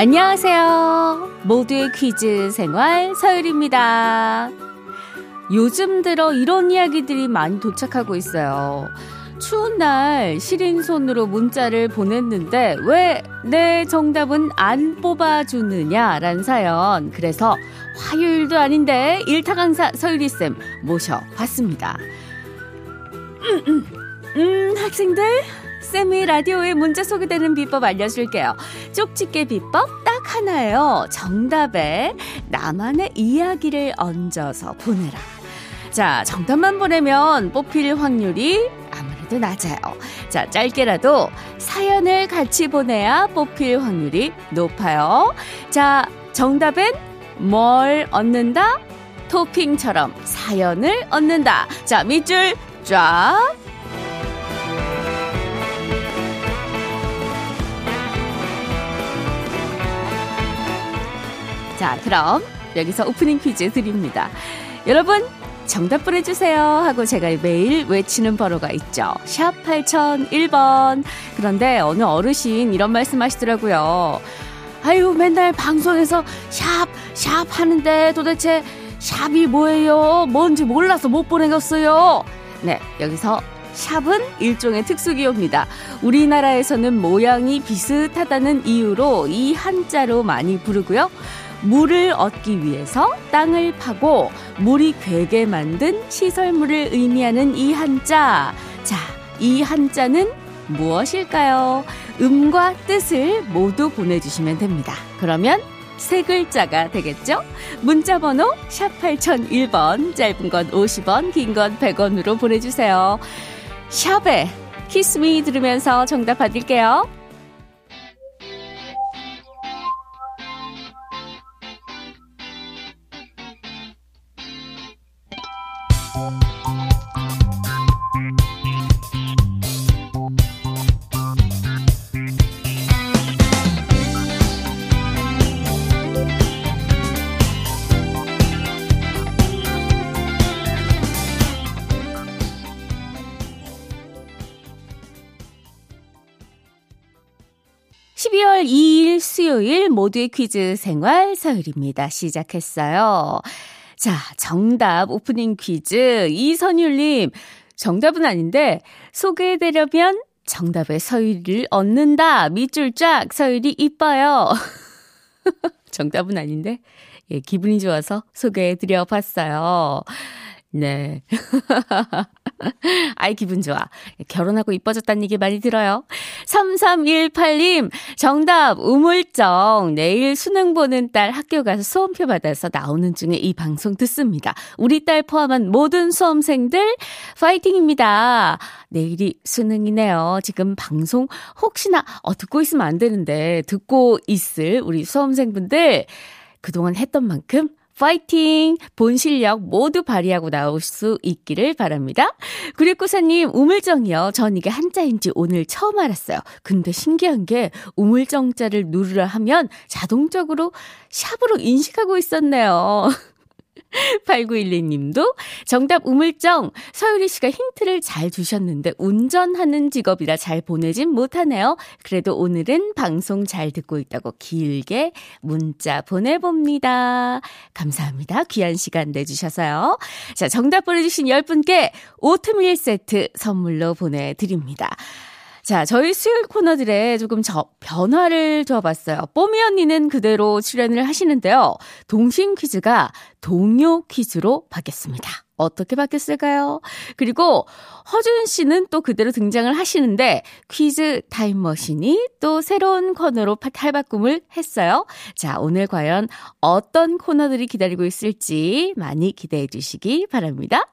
안녕하세요. 모두의 퀴즈 생활 서율입니다. 요즘 들어 이런 이야기들이 많이 도착하고 있어요. 추운 날 시린 손으로 문자를 보냈는데 왜 내 정답은 안 뽑아주느냐라는 사연. 그래서 화요일도 아닌데 일타 강사 서유리쌤 모셔봤습니다. 음, 음, 음, 학생들 쌤이 라디오에 문자 소개되는 비법 알려줄게요. 쪽집게 비법 딱 하나예요. 정답에 나만의 이야기를 얹어서 보내라. 자, 정답만 보내면 뽑힐 확률이 아무래도 낮아요. 자, 짧게라도 사연을 같이 보내야 뽑힐 확률이 높아요. 자, 정답은 뭘 얻는다? 토핑처럼 사연을 얻는다. 자, 밑줄 쫙 자, 그럼 여기서 오프닝 퀴즈 드립니다. 여러분, 정답 보내주세요 하고 제가 매일 외치는 번호가 있죠. 샵 8001번. 그런데 어느 어르신 이런 말씀 하시더라고요. 아유, 맨날 방송에서 샵, 샵 하는데 도대체 샵이 뭐예요? 뭔지 몰라서 못 보내겠어요. 네, 여기서 샵은 일종의 특수기호입니다. 우리나라에서는 모양이 비슷하다는 이유로 이 한자로 많이 부르고요. 물을 얻기 위해서 땅을 파고 물이 괴게 만든 시설물을 의미하는 이 한자. 자, 이 한자는 무엇일까요? 음과 뜻을 모두 보내주시면 됩니다. 그러면 세 글자가 되겠죠? 문자 번호 샵 8001번, 짧은 건 50원, 긴 건 100원으로 보내주세요. 샵에 키스미 들으면서 정답 받을게요. 12월 2일 수요일 모두의 퀴즈 생활 서율입니다. 시작했어요. 자, 정답 오프닝 퀴즈 이선율님 정답은 아닌데 소개해드려면 정답의 서율을 얻는다. 밑줄 쫙 서율이 이뻐요. 정답은 아닌데 예, 기분이 좋아서 소개해드려 봤어요. 네. 아이, 기분 좋아. 결혼하고 이뻐졌다는 얘기 많이 들어요. 3318님, 정답, 우물정. 내일 수능 보는 딸 학교 가서 수험표 받아서 나오는 중에 이 방송 듣습니다. 우리 딸 포함한 모든 수험생들, 파이팅입니다. 내일이 수능이네요. 지금 방송 혹시나, 어, 듣고 있으면 안 되는데, 듣고 있을 우리 수험생분들, 그동안 했던 만큼 파이팅! 본 실력 모두 발휘하고 나올 수 있기를 바랍니다. 구리구사님, 우물정이요. 전 이게 한자인지 오늘 처음 알았어요. 근데 신기한 게 우물정자를 누르라 하면 자동적으로 샵으로 인식하고 있었네요. 8912님도 정답 우물정. 서유리 씨가 힌트를 잘 주셨는데 운전하는 직업이라 잘 보내진 못하네요. 그래도 오늘은 방송 잘 듣고 있다고 길게 문자 보내봅니다. 감사합니다. 귀한 시간 내주셔서요. 자, 정답 보내주신 10분께 오트밀 세트 선물로 보내드립니다. 자, 저희 수요일 코너들에 조금 저 변화를 줘봤어요. 뽀미 언니는 그대로 출연을 하시는데요. 동심 퀴즈가 동요 퀴즈로 바뀌었습니다. 어떻게 바뀌었을까요? 그리고 허준 씨는 또 그대로 등장을 하시는데 퀴즈 타임머신이 또 새로운 코너로 탈바꿈을 했어요. 자, 오늘 과연 어떤 코너들이 기다리고 있을지 많이 기대해 주시기 바랍니다.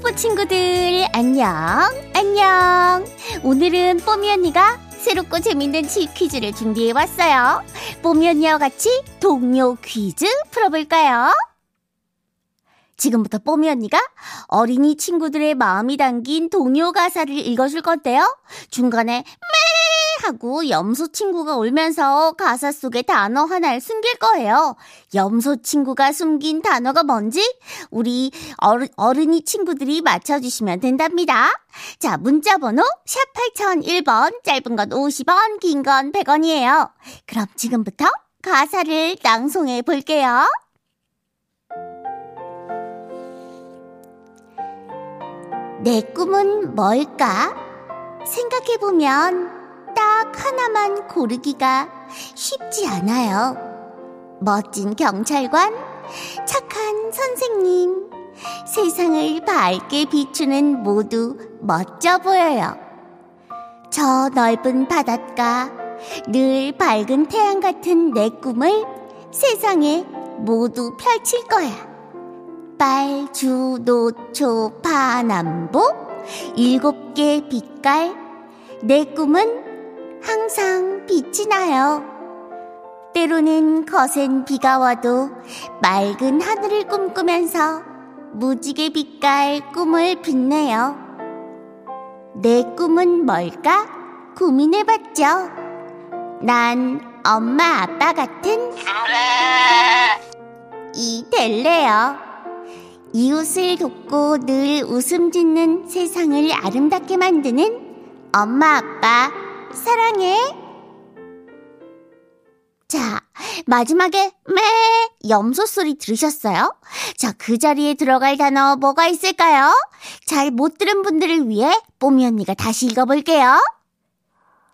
뽀뽀 친구들, 안녕, 안녕. 오늘은 뽀미 언니가 새롭고 재밌는 집 퀴즈를 준비해 왔어요. 뽀미 언니와 같이 동요 퀴즈 풀어볼까요? 지금부터 뽀미 언니가 어린이 친구들의 마음이 담긴 동요 가사를 읽어줄 건데요. 중간에 매 하고 염소 친구가 울면서 가사 속에 단어 하나를 숨길 거예요. 염소 친구가 숨긴 단어가 뭔지 우리 어른, 어른이 친구들이 맞춰주시면 된답니다. 자, 문자 번호 샵 8001번, 짧은 건 50원, 긴 건 100원이에요. 그럼 지금부터 가사를 낭송해 볼게요. 내 꿈은 뭘까? 생각해보면 딱 하나만 고르기가 쉽지 않아요. 멋진 경찰관, 착한 선생님, 세상을 밝게 비추는 모두 멋져 보여요. 저 넓은 바닷가, 늘 밝은 태양 같은 내 꿈을 세상에 모두 펼칠 거야. 빨 주, 노 초, 파 남보, 일곱 개 빛깔, 내 꿈은 항상 빛이 나요. 때로는 거센 비가 와도 맑은 하늘을 꿈꾸면서 무지개 빛깔 꿈을 빛내요. 내 꿈은 뭘까? 고민해봤죠. 난 엄마 아빠 같은 이 될래요. 이웃을 돕고 늘 웃음 짓는 세상을 아름답게 만드는 엄마 아빠 사랑해. 자, 마지막에 매 염소 소리 들으셨어요? 자, 그 자리에 들어갈 단어 뭐가 있을까요? 잘 못 들은 분들을 위해 뽀미 언니가 다시 읽어볼게요.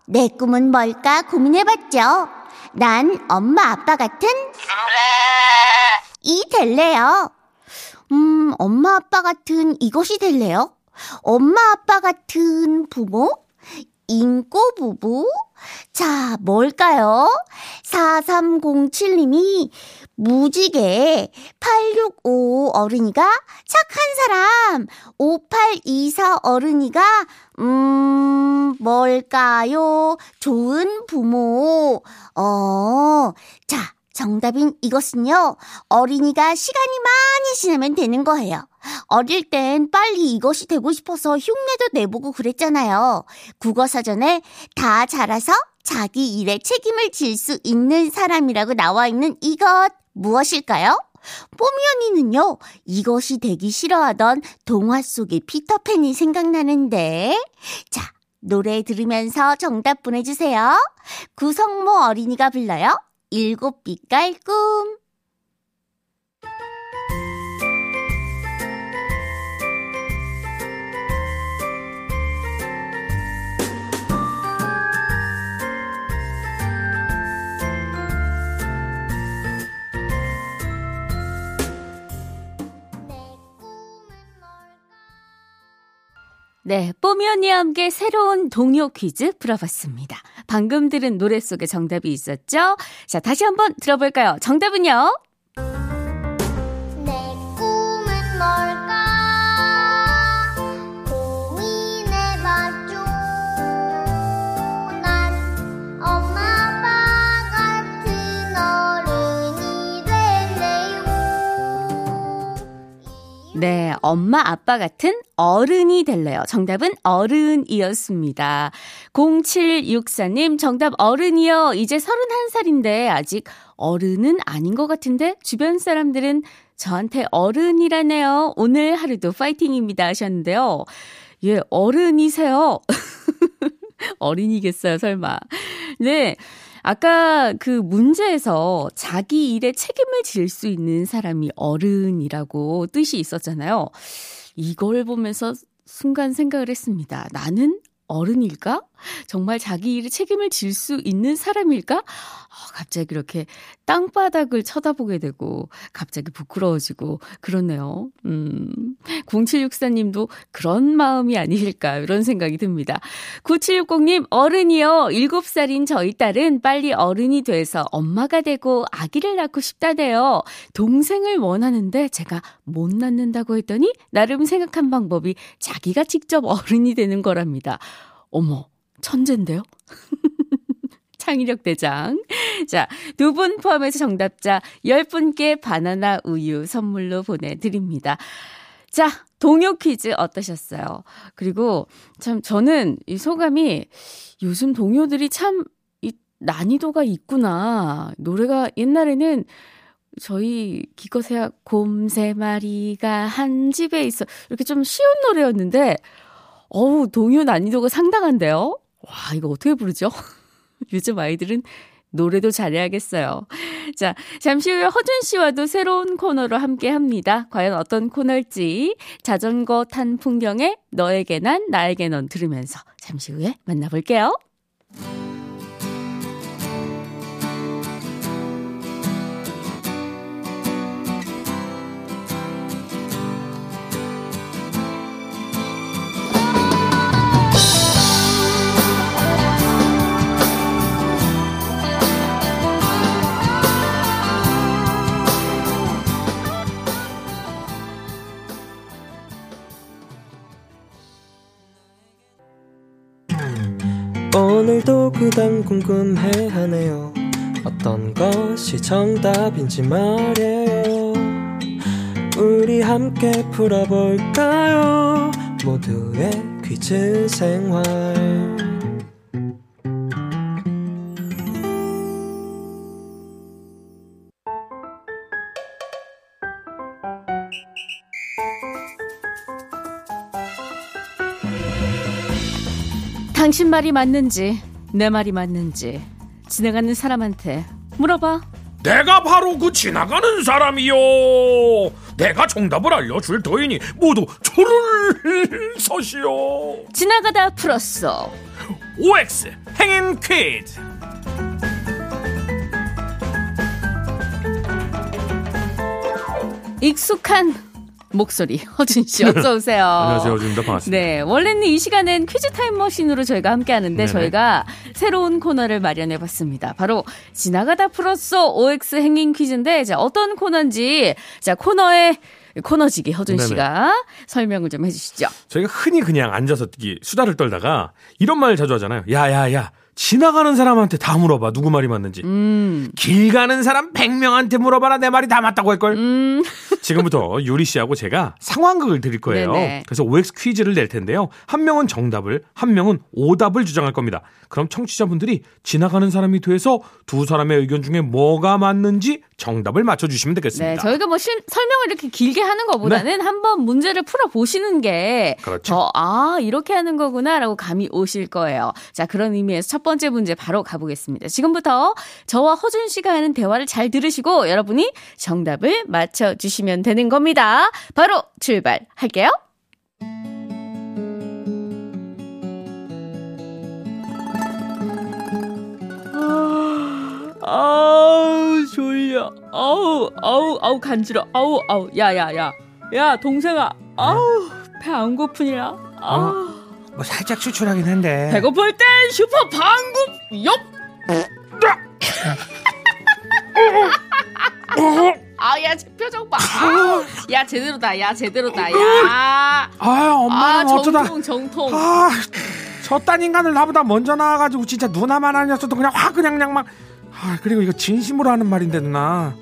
내 꿈은 뭘까 고민해봤죠. 난 엄마 아빠 같은 이 될래요. 음, 엄마 아빠 같은 이것이 될래요? 엄마 아빠 같은 부모? 인꼬 부부? 자, 뭘까요? 4307님이 무지개 865 어른이가 착한 사람 5824 어른이가 음 뭘까요? 좋은 부모 어 자, 정답인 이것은요, 어린이가 시간이 많이 지나면 되는 거예요. 어릴 땐 빨리 이것이 되고 싶어서 흉내도 내보고 그랬잖아요. 국어사전에 다 자라서 자기 일에 책임을 질 수 있는 사람이라고 나와 있는 이것 무엇일까요? 뽀미 언니는요, 이것이 되기 싫어하던 동화 속의 피터팬이 생각나는데. 자, 노래 들으면서 정답 보내주세요. 구성모 어린이가 불러요. 일곱 빛깔 꿈. 네, 뽀미 언니와 함께 새로운 동요 퀴즈 풀어봤습니다. 방금 들은 노래 속에 정답이 있었죠? 자, 다시 한번 들어볼까요? 정답은요? 네, 엄마 아빠 같은 어른이 될래요. 정답은 어른이었습니다. 0764님, 정답 어른이요. 이제 31살인데 아직 어른은 아닌 것 같은데 주변 사람들은 저한테 어른이라네요. 오늘 하루도 파이팅입니다 하셨는데요. 예, 어른이세요. 어린이겠어요, 설마. 네. 아까 그 문제에서 자기 일에 책임을 질 수 있는 사람이 어른이라고 뜻이 있었잖아요. 이걸 보면서 순간 생각을 했습니다. 나는 어른일까? 정말 자기 일에 책임을 질 수 있는 사람일까? 어, 갑자기 이렇게 땅바닥을 쳐다보게 되고, 갑자기 부끄러워지고, 그러네요. 음, 0764님도 그런 마음이 아니실까, 이런 생각이 듭니다. 9760님, 어른이요. 7살인 저희 딸은 빨리 어른이 돼서 엄마가 되고 아기를 낳고 싶다대요. 동생을 원하는데 제가 못 낳는다고 했더니, 나름 생각한 방법이 자기가 직접 어른이 되는 거랍니다. 어머, 천재인데요? 창의력 대장. 자, 두 분 포함해서 정답자 10분께 바나나 우유 선물로 보내드립니다. 자, 동요 퀴즈 어떠셨어요? 그리고 참 저는 이 소감이 요즘 동요들이 참 이 난이도가 있구나. 노래가 옛날에는 저희 기껏해야 곰 세 마리가 한 집에 있어. 이렇게 좀 쉬운 노래였는데, 어우, 동요 난이도가 상당한데요? 와, 이거 어떻게 부르죠? 요즘 아이들은 노래도 잘해야겠어요. 자, 잠시 후에 허준 씨와도 새로운 코너로 함께 합니다. 과연 어떤 코너일지 자전거 탄 풍경에 너에게 난 나에게 넌 들으면서 잠시 후에 만나볼게요. 그당 궁금해하네요. 어떤 것이 정답인지 말이에요. 우리 함께 풀어볼까요? 모두의 퀴즈 생활. 당신 말이 맞는지 내 말이 맞는지 지나가는 사람한테 물어봐. 내가 바로 그 지나가는 사람이요. 내가 정답을 알려줄 터이니 모두 줄을 서시오. 지나가다 풀었어. OX 행인 퀴즈. 익숙한 목소리 허준 씨 어서 오세요. 안녕하세요. 어준입니다. 반갑습니다. 네, 원래는 이 시간은 퀴즈 타임머신으로 저희가 함께 하는데 네네. 저희가 새로운 코너를 마련해 봤습니다. 바로 지나가다 풀었어 OX 행인 퀴즈인데 자, 어떤 코너인지 자, 코너의 코너지기 허준 네네. 씨가 설명을 좀 해주시죠. 저희가 흔히 그냥 앉아서 이 수다를 떨다가 이런 말 자주 하잖아요. 야야야 지나가는 사람한테 다 물어봐 누구 말이 맞는지. 음, 길 가는 사람 100명한테 물어봐라 내 말이 다 맞다고 할 걸. 음, 지금부터 유리 씨하고 제가 상황극을 드릴 거예요. 네네. 그래서 OX 퀴즈를 낼 텐데요. 한 명은 정답을, 한 명은 오답을 주장할 겁니다. 그럼 청취자분들이 지나가는 사람이 돼서 두 사람의 의견 중에 뭐가 맞는지 정답을 맞춰주시면 되겠습니다. 네, 저희가 뭐 실- 설명을 이렇게 길게 하는 것보다는 한번 문제를 풀어 보시는 게 그렇죠. 더, 아, 이렇게 하는 거구나라고 감이 오실 거예요. 자, 그런 의미에서 첫 번째 문제 바로 가보겠습니다. 지금부터 저와 허준 씨가 하는 대화를 잘 들으시고 여러분이 정답을 맞춰주시면 되는 겁니다. 바로 출발할게요. 아우 졸려. 아우 아우 아우 간지러. 아우 아우. 야야야. 야 동생아. 아우 배 안 고프냐? 아우. 뭐 살짝 추출하긴 한데. 배고플 땐 슈퍼 방구 옆 아야 표정 봐야 제대로다. 야 제대로다. 야. 아 엄마는 아, 어쩌다. 정통 정통. 아, 저딴 인간을 나보다 먼저 나와가지고 진짜 누나만 아니었어도 그냥 확 그냥 그냥 막. 아 그리고 이거 진심으로 하는 말인데 누나.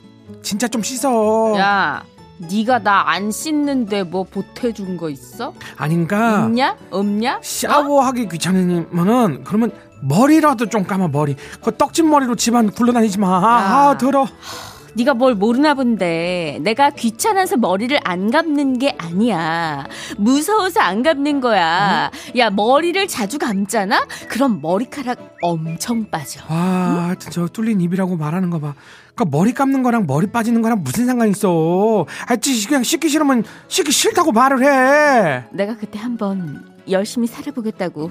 진짜 좀 씻어. 야 네가 나 안 씻는데 뭐 보태준 거 있어? 아닌가? 있냐? 없냐? 샤워하기 귀찮으면은 그러면 머리라도 좀 감아 머리. 그 떡진 머리로 집안 굴러다니지 마. 아, 야. 들어. 네가 뭘 모르나 본데 내가 귀찮아서 머리를 안 감는 게 아니야 무서워서 안 감는 거야 야 머리를 자주 감잖아 그럼 머리카락 엄청 빠져 와, 하여튼 저 뚫린 입이라고 말하는 거 봐. 그 머리 감는 거랑 머리 빠지는 거랑 무슨 상관 있어? 하여튼 그냥 씻기 싫으면 씻기 싫다고 말을 해. 내가 그때 한번 열심히 살아보겠다고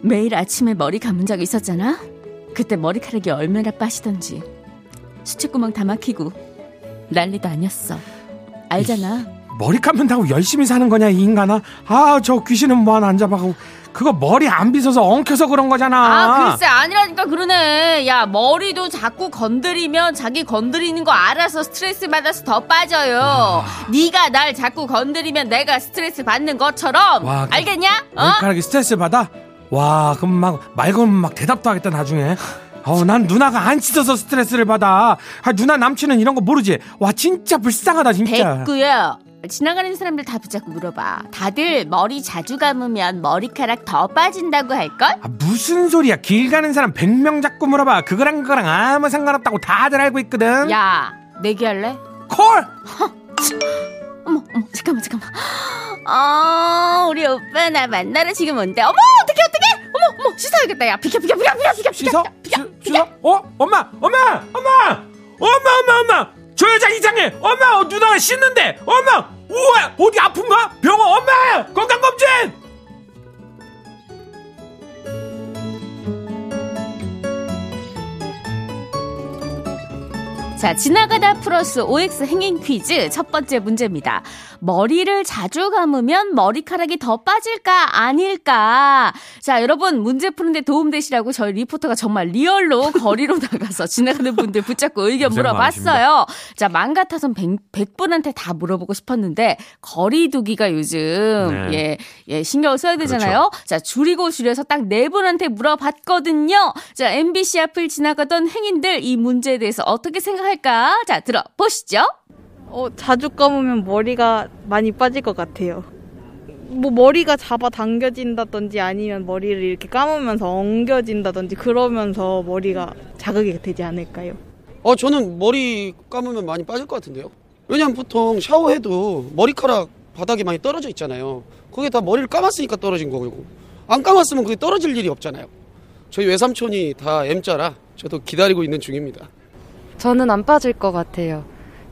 매일 아침에 머리 감은 적 있었잖아. 그때 머리카락이 얼마나 빠시던지 수치구멍 다 막히고 난리도 아니었어. 알잖아. 머리 감는다고 열심히 사는 거냐 이 인간아 아 저 귀신은 뭐 하나 안 잡아가고 그거 머리 안 빗어서 엉켜서 그런 거잖아 아, 글쎄 아니라니까 그러네. 야 머리도 자꾸 건드리면 자기 건드리는 거 알아서 스트레스 받아서 더 빠져요. 네가 날 자꾸 건드리면 내가 스트레스 받는 것처럼 와, 그- 알겠냐? 어? 머리카락이 스트레스 받아? 와 그럼 막말 걸면 막 대답도 하겠다 나중에 어, 난 누나가 안 씻어서 스트레스를 받아 아, 누나 남친은 이런 거 모르지 와 진짜 불쌍하다 진짜 됐고요. 지나가는 사람들 다 붙잡고 물어봐. 다들 머리 자주 감으면 머리카락 더 빠진다고 할걸? 아, 무슨 소리야 길 가는 사람 100명 잡고 물어봐 그거랑 그거랑 아무 상관없다고 다들 알고 있거든 야, 내기할래? 콜! 어머, 어머, 잠깐만, 잠깐만. 어, 우리 오빠 나 만나러 지금 온대. 어머, 어떡해, 어떡해! 어머, 어머, 씻어야겠다. 야, 비켜, 비켜, 비켜, 비켜, 비켜? 비켜, 씻- 씻어? 어? 엄마! 엄마! 엄마! 엄마 엄마 엄마! 저 여자 이상해! 엄마! 어, 누나가 씻는데! 엄마! 우와! 어디 아픈가? 병원 엄마! 건강검진! 자, 지나가다 플러스 OX 행인 퀴즈 첫 번째 문제입니다. 머리를 자주 감으면 머리카락이 더 빠질까 아닐까? 자, 여러분 문제 푸는데 도움되시라고 저희 리포터가 정말 리얼로 거리로 나가서 지나가는 분들 붙잡고 의견 물어봤어요. 자, 맘 같아선 100, 분한테다 물어보고 싶었는데 거리두기가 요즘 네. 예, 예, 신경을 써야 되잖아요. 자, 줄이고 줄여서 딱 네 분한테 물어봤거든요. 자, MBC 앞을 지나가던 행인들 이 문제에 대해서 어떻게 생각 할까? 자, 들어보시죠. 어, 자주 감으면 머리가 많이 빠질 것 같아요. 뭐 머리가 잡아 당겨진다든지 아니면 머리를 이렇게 감으면서 엉겨진다든지 그러면서 머리가 자극이 되지 않을까요? 어, 저는 머리 감으면 많이 빠질 것 같은데요. 왜냐면 보통 샤워해도 머리카락 바닥에 많이 떨어져 있잖아요. 그게 다 머리를 감았으니까 떨어진 거고. 안 감았으면 그게 떨어질 일이 없잖아요. 저희 외삼촌이 다 M자라 저도 기다리고 있는 중입니다. 저는 안 빠질 것 같아요.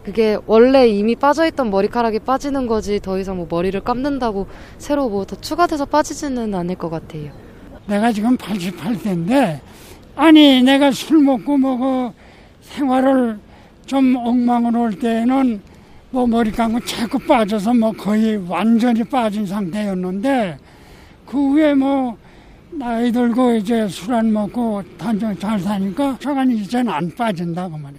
그게 원래 이미 빠져있던 머리카락이 빠지는 거지 더 이상 뭐 머리를 감는다고 새로 뭐 더 추가돼서 빠지지는 않을 것 같아요. 내가 지금 88세인데 아니 내가 술 먹고 뭐그 생활을 좀 엉망으로 올 때는 뭐 머리 감고 자꾸 빠져서 뭐 거의 완전히 빠진 상태였는데 그 후에 뭐 나이 들고 이제 술 안 먹고 단정 잘 사니까 저간 이제는 안 빠진다고 말해.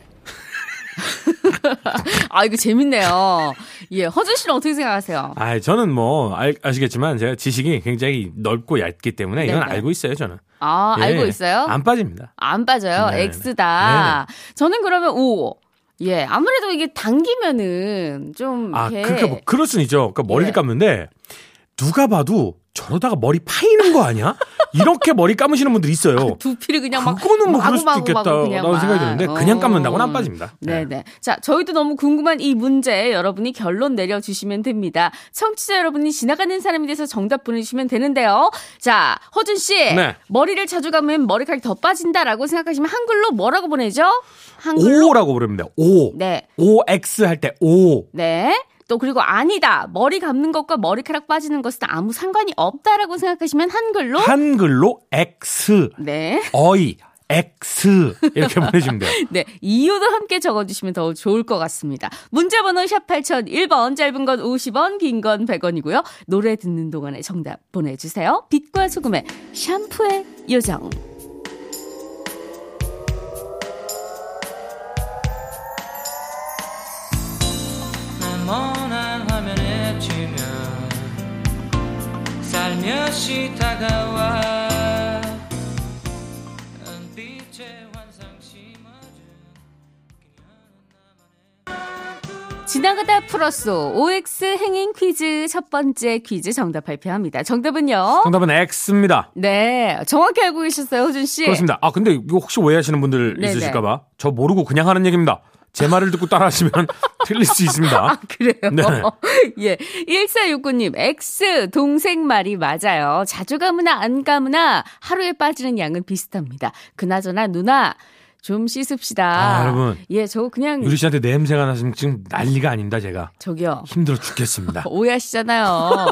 아, 이거 재밌네요. 예, 허준 씨는 어떻게 생각하세요? 아, 저는 뭐 알, 아시겠지만 제가 지식이 굉장히 넓고 얇기 때문에 이건 네네. 알고 있어요, 저는. 아, 예, 알고 있어요? 안 빠집니다. 안 빠져요. 네. X다. 저는 그러면 O. 예, 아무래도 이게 당기면은 좀 아, 이렇게 그러니까 뭐 그럴 수는 있죠. 그러니까 머리를 예. 감는데 누가 봐도 저러다가 머리 파이는 거 아니야? 이렇게 머리 감으시는 분들이 있어요. 두피를 그냥 막 그거는 뭐 그럴 수도 있겠다라는 막. 생각이 드는데 그냥 감는다고는 안 빠집니다. 네, 네. 자, 저희도 너무 궁금한 이 문제 여러분이 결론 내려주시면 됩니다. 청취자 여러분이 지나가는 사람에 대해서 정답 보내주시면 되는데요. 자, 허준 씨, 네. 머리를 자주 감으면 머리카락이 더 빠진다라고 생각하시면 한글로 뭐라고 보내죠? 한글로 오라고 부릅니다. 오. 네, OX 할 때 오. 네. 또 그리고 아니다. 머리 감는 것과 머리카락 빠지는 것은 아무 상관이 없다라고 생각하시면 한글로 한글로 X. 네. 어이. X. 이렇게 보내주면 돼요. 네, 이유도 함께 적어주시면 더 좋을 것 같습니다. 문자번호 샵 8001번, 짧은 건 50원, 긴 건 100원이고요. 노래 듣는 동안에 정답 보내주세요. 빛과 소금의 샴푸의 요정. 살며시 다가와 지나가다 플러스 OX 행인 퀴즈 첫 번째 퀴즈 정답 발표합니다. 정답은요? 정답은 X입니다. 네, 정확히 알고 계셨어요, 호준 씨. 그렇습니다. 아, 근데 이거 혹시 오해하시는 분들 네네. 있으실까봐 저 모르고 그냥 하는 얘기입니다. 제 말을 듣고 따라하시면 틀릴 수 있습니다. 아, 그래요? 네. 예. 1469님, X, 동생 말이 맞아요. 자주 감으나 안 감으나 하루에 빠지는 양은 비슷합니다. 그나저나 누나, 좀 씻읍시다. 아, 여러분. 예, 저 그냥, 유리 씨한테 냄새가 나시면 지금 난리가 아닙니다, 제가. 저기요. 힘들어 죽겠습니다. 오해하시잖아요.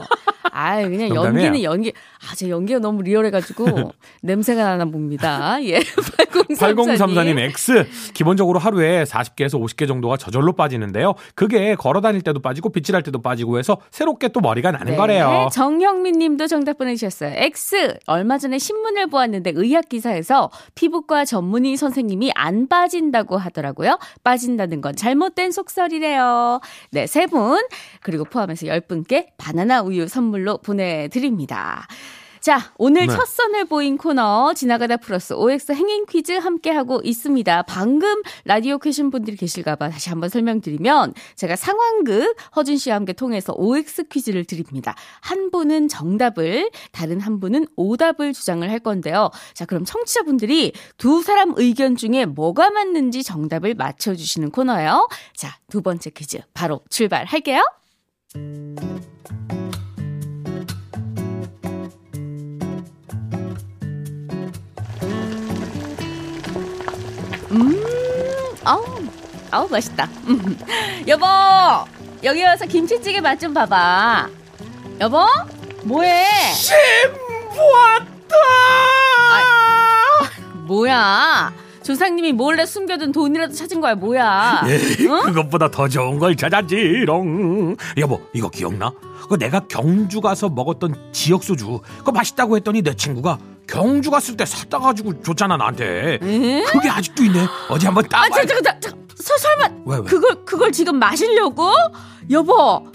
아 그냥 농담이에요. 연기는 연기. 아, 제 연기가 너무 리얼해가지고 냄새가 나나 봅니다. 예. 8034님. 8034님 X 기본적으로 하루에 40개에서 50개 정도가 저절로 빠지는데요. 그게 걸어 다닐 때도 빠지고 빗질할 때도 빠지고 해서 새롭게 또 머리가 나는 거래요. 네, 정형민 님도 정답 보내주셨어요. X. 얼마 전에 신문을 보았는데 의학 기사에서 피부과 전문의 선생님이 안 빠진다고 하더라고요. 빠진다는 건 잘못된 속설이래요. 네, 세 분. 그리고 포함해서 열 분께 바나나 우유 선물 로 보내드립니다. 자, 오늘 네. 첫 선을 보인 코너 지나가다 플러스 OX 행인 퀴즈 함께하고 있습니다. 방금 라디오 퀴신 분들이 계실까 봐 다시 한번 설명드리면 제가 상황극 허준 씨와 함께 통해서 OX 퀴즈를 드립니다. 한 분은 정답을, 다른 한 분은 오답을 주장을 할 건데요. 자, 그럼 청취자분들이 두 사람 의견 중에 뭐가 맞는지 정답을 맞춰 주시는 코너예요. 자, 두 번째 퀴즈 바로 출발할게요. 아우, 아우, 맛있다. 음. 여보, 여기 와서 김치찌개 맛 좀 봐봐. 여보, 뭐해? 왔다! 뭐야? 조상님이 몰래 숨겨둔 돈이라도 찾은 거야, 뭐야? 에이, 응? 그것보다 더 좋은 걸 찾았지롱. 여보, 이거 기억나? 그 내가 경주 가서 먹었던 지역 소주, 그거 맛있다고 했더니 내 친구가 경주 갔을 때 사다 가지고 줬잖아 나한테. 그게 아직도 있네. 어디 한번 따. 아, 저, 저, 저, 저, 서, 설마 왜, 왜? 그걸 그걸 지금 마시려고? 여보,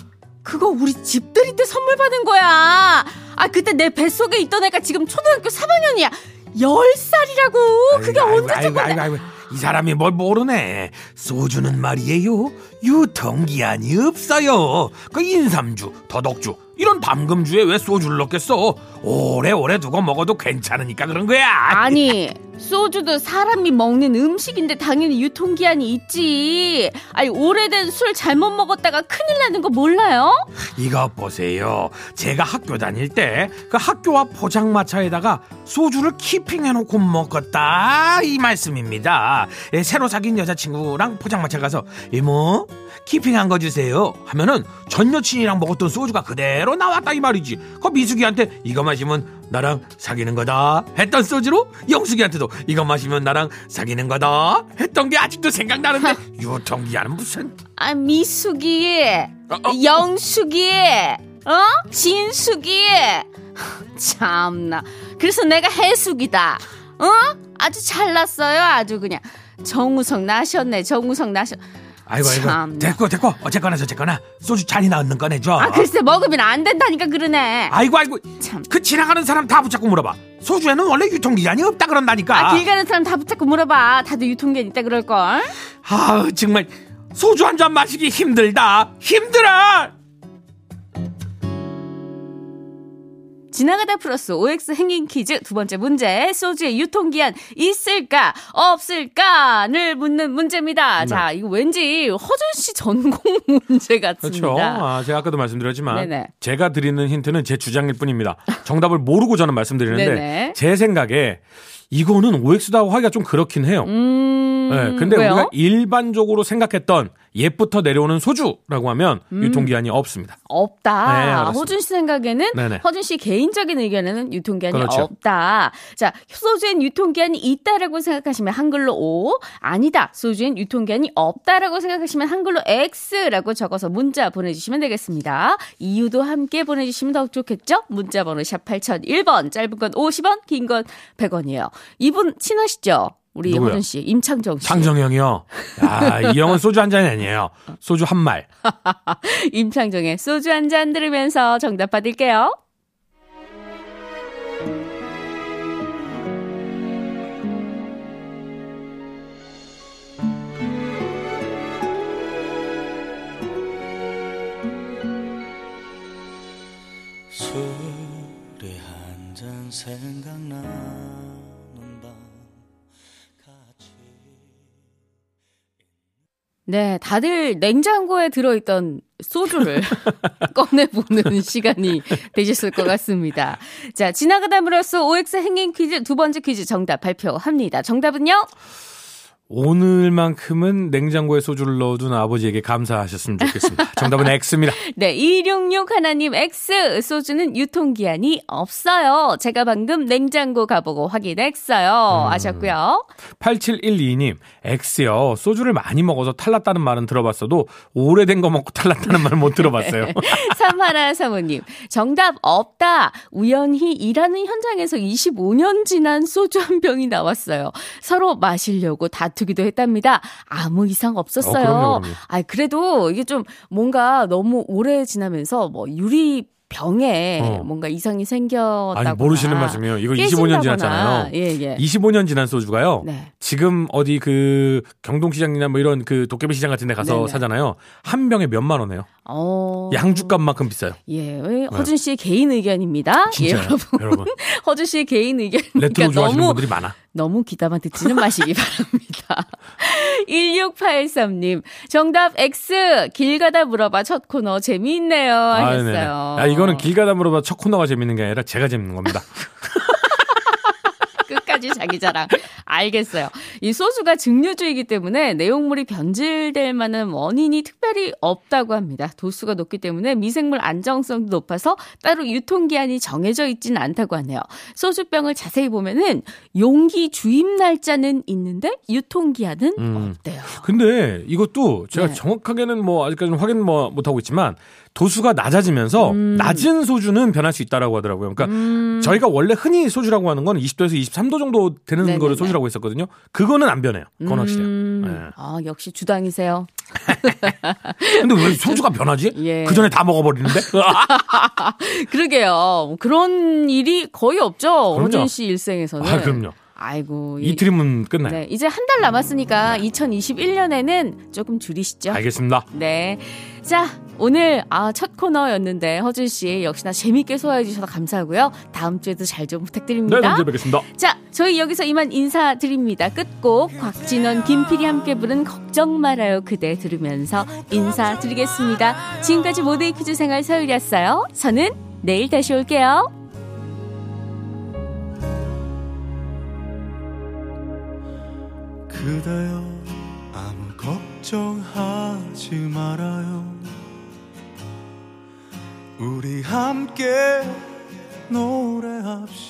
그거 우리 집들이 때 선물 받은 거야. 아, 그때 내 뱃속에 있던 애가 지금 초등학교 3학년이야. 10살이라고. 그게 언제 저거 아 이 사람이 뭘 모르네. 소주는 말이에요. 유통기한이 없어요. 그 인삼주, 더덕주, 이런 담금주에 왜 소주를 넣겠어? 오래오래 두고 먹어도 괜찮으니까 그런 거야. 아니 소주도 사람이 먹는 음식인데 당연히 유통기한이 있지 아니 오래된 술 잘못 먹었다가 큰일 나는 거 몰라요? 이거 보세요. 제가 학교 다닐 때 그 학교 앞 포장마차에다가 소주를 키핑해놓고 먹었다 이 말씀입니다. 예, 새로 사귄 여자친구랑 포장마차 가서 이모 키핑한 거 주세요. 하면은 전 여친이랑 먹었던 소주가 그대로 나왔다 이 말이지. 그 미숙이한테 이거 마시면 나랑 사귀는 거다 했던 소주로 영숙이한테도 이거 마시면 나랑 사귀는 거다 했던 게 아직도 생각나는데 유통기한은 무슨 아 미숙이 영숙이 어? 진숙이. 참나. 그래서 내가 해숙이다. 어? 아주 잘났어요. 아주 그냥. 정우성 나셨네. 정우성 나셨 아이고 아이고. 참나. 됐고 됐고. 어쨌거나 저쨌거나 소주 잔이나 얻는 꺼내줘 아 글쎄 먹으면 안 된다니까 그러네. 아이고 아이고. 그 지나가는 사람 다 붙잡고 물어봐. 소주에는 원래 유통기한이 없다 그런다니까. 아길 가는 사람 다 붙잡고 물어봐. 다들 유통기한 있다 그럴걸. 아우 정말 소주 한 잔 마시기 힘들다. 힘들어 지나가다 플러스 OX 행인 퀴즈 두 번째 문제 소주의 유통기한 있을까 없을까를 묻는 문제입니다. 네. 자 이거 왠지 허준 씨 전공 문제 같습니다. 그렇죠. 아, 제가 아까도 말씀드렸지만 네네. 제가 드리는 힌트는 제 주장일 뿐입니다. 정답을 모르고 저는 말씀드리는데 네네. 제 생각에 이거는 OX다고 하기가 좀 그렇긴 해요. 음, 네, 근데 왜요? 우리가 일반적으로 생각했던 옛부터 내려오는 소주라고 하면 음. 유통기한이 없습니다. 없다. 네. 허준 씨 생각에는 네네. 허준 씨 개인적인 의견에는 유통기한이 그렇죠. 없다. 자, 소주엔 유통기한이 있다라고 생각하시면 한글로 O, 아니다. 소주엔 유통기한이 없다라고 생각하시면 한글로 X라고 적어서 문자 보내주시면 되겠습니다. 이유도 함께 보내주시면 더욱 좋겠죠? 문자 번호 샵 8001번, 짧은 건 50원, 긴 건 100원이에요. 이분 친하시죠? 우리 누구요? 허준 씨, 임창정 씨. 창정형이요. 야, 이 형은 소주 한 잔이 아니에요. 소주 한 말. 임창정의 소주 한 잔 들으면서 정답 받을게요. 술이 한 잔 생각나 네, 다들 냉장고에 들어있던 소주를 꺼내보는 시간이 되셨을 것 같습니다. 자, 지나가다 물어서 OX 행인 퀴즈 두 번째 퀴즈 정답 발표합니다. 정답은요? 오늘만큼은 냉장고에 소주를 넣어둔 아버지에게 감사하셨으면 좋겠습니다. 정답은 X입니다. 네, 266 하나님 X 소주는 유통기한이 없어요. 제가 방금 냉장고 가보고 확인했어요. 음. 아셨고요. 8712님, X요. 소주를 많이 먹어서 탈났다는 말은 들어봤어도 오래된 거 먹고 탈났다는 말은 못 들어봤어요. 삼하나 사모님, 정답 없다. 우연히 일하는 현장에서 25년 지난 소주 한 병이 나왔어요. 서로 마시려고 다 투기도 했답니다. 아무 이상 없었어요. 어, 그럼요, 그럼요. 아, 그래도 이게 좀 뭔가 너무 오래 지나면서 뭐 유리 병에 어. 뭔가 이상이 생겼다고 아니, 모르시는 말씀이에요. 이거 25년 지났잖아요. 예, 예. 25년 지난 소주가요. 네. 지금 어디 그 경동시장이나 뭐 이런 그 도깨비 시장 같은 데 가서 네네. 사잖아요. 한 병에 몇만 원해요. 어. 양주값만큼 비싸요. 예, 허준 씨의 개인 의견입니다. 예, 여러분. 여러분. 허준 씨의 개인 의견이니까 레트로 좋아하시는 너무 분들이 많아. 너무 귀담아 듣지는 마시기 바랍니다. 1683님, 정답 X. 길 가다 물어봐 첫 코너 재미있네요. 아. 하셨어요. 아, 이거는 길 가다 물어봐 첫 코너가 재밌는 게 아니라 제가 재밌는 겁니다. 끝까지 자기 자랑. 알겠어요. 이 소주가 증류주이기 때문에 내용물이 변질될 만한 원인이 특별히 없다고 합니다. 도수가 높기 때문에 미생물 안정성도 높아서 따로 유통기한이 정해져 있지는 않다고 하네요. 소주병을 자세히 보면은 용기 주입 날짜는 있는데 유통기한은 음. 없대요. 근데 이것도 제가 네. 정확하게는 뭐 아직까지는 확인 뭐 못하고 있지만 도수가 낮아지면서 낮은 소주는 변할 수 있다라고 하더라고요. 그러니까 음. 저희가 원래 흔히 소주라고 하는 건 20도에서 23도 정도 되는 네네네. 거를 소주라고 했었거든요. 그거는 안 변해요. 그건 확실해요. 음. 네. 아, 역시 주당이세요. 근데 왜 소주가 변하지? 예. 그 전에 다 먹어버리는데? 그러게요. 그런 일이 거의 없죠. 허준 씨 일생에서는. 아, 그럼요. 아이고. 이- 이틀이면 끝나요. 네, 이제 한 달 남았으니까 2021년에는 조금 줄이시죠. 알겠습니다. 네. 자, 오늘 아, 첫 코너였는데 허준 씨 역시나 재밌게 소화해 주셔서 감사하고요. 다음 주에도 잘좀 네, 부탁드립니다. 다음 주에 뵙겠습니다. 자, 저희 여기서 이만 인사드립니다. 끝곡 곽진원, 김필이 함께 부른 걱정 말아요 그대 들으면서 인사드리겠습니다. 지금까지 모두의 퀴즈 생활 서율이었어요. 저는 내일 다시 올게요. 그대여 아무 걱정하지 말아요. 우리 함께 노래합시다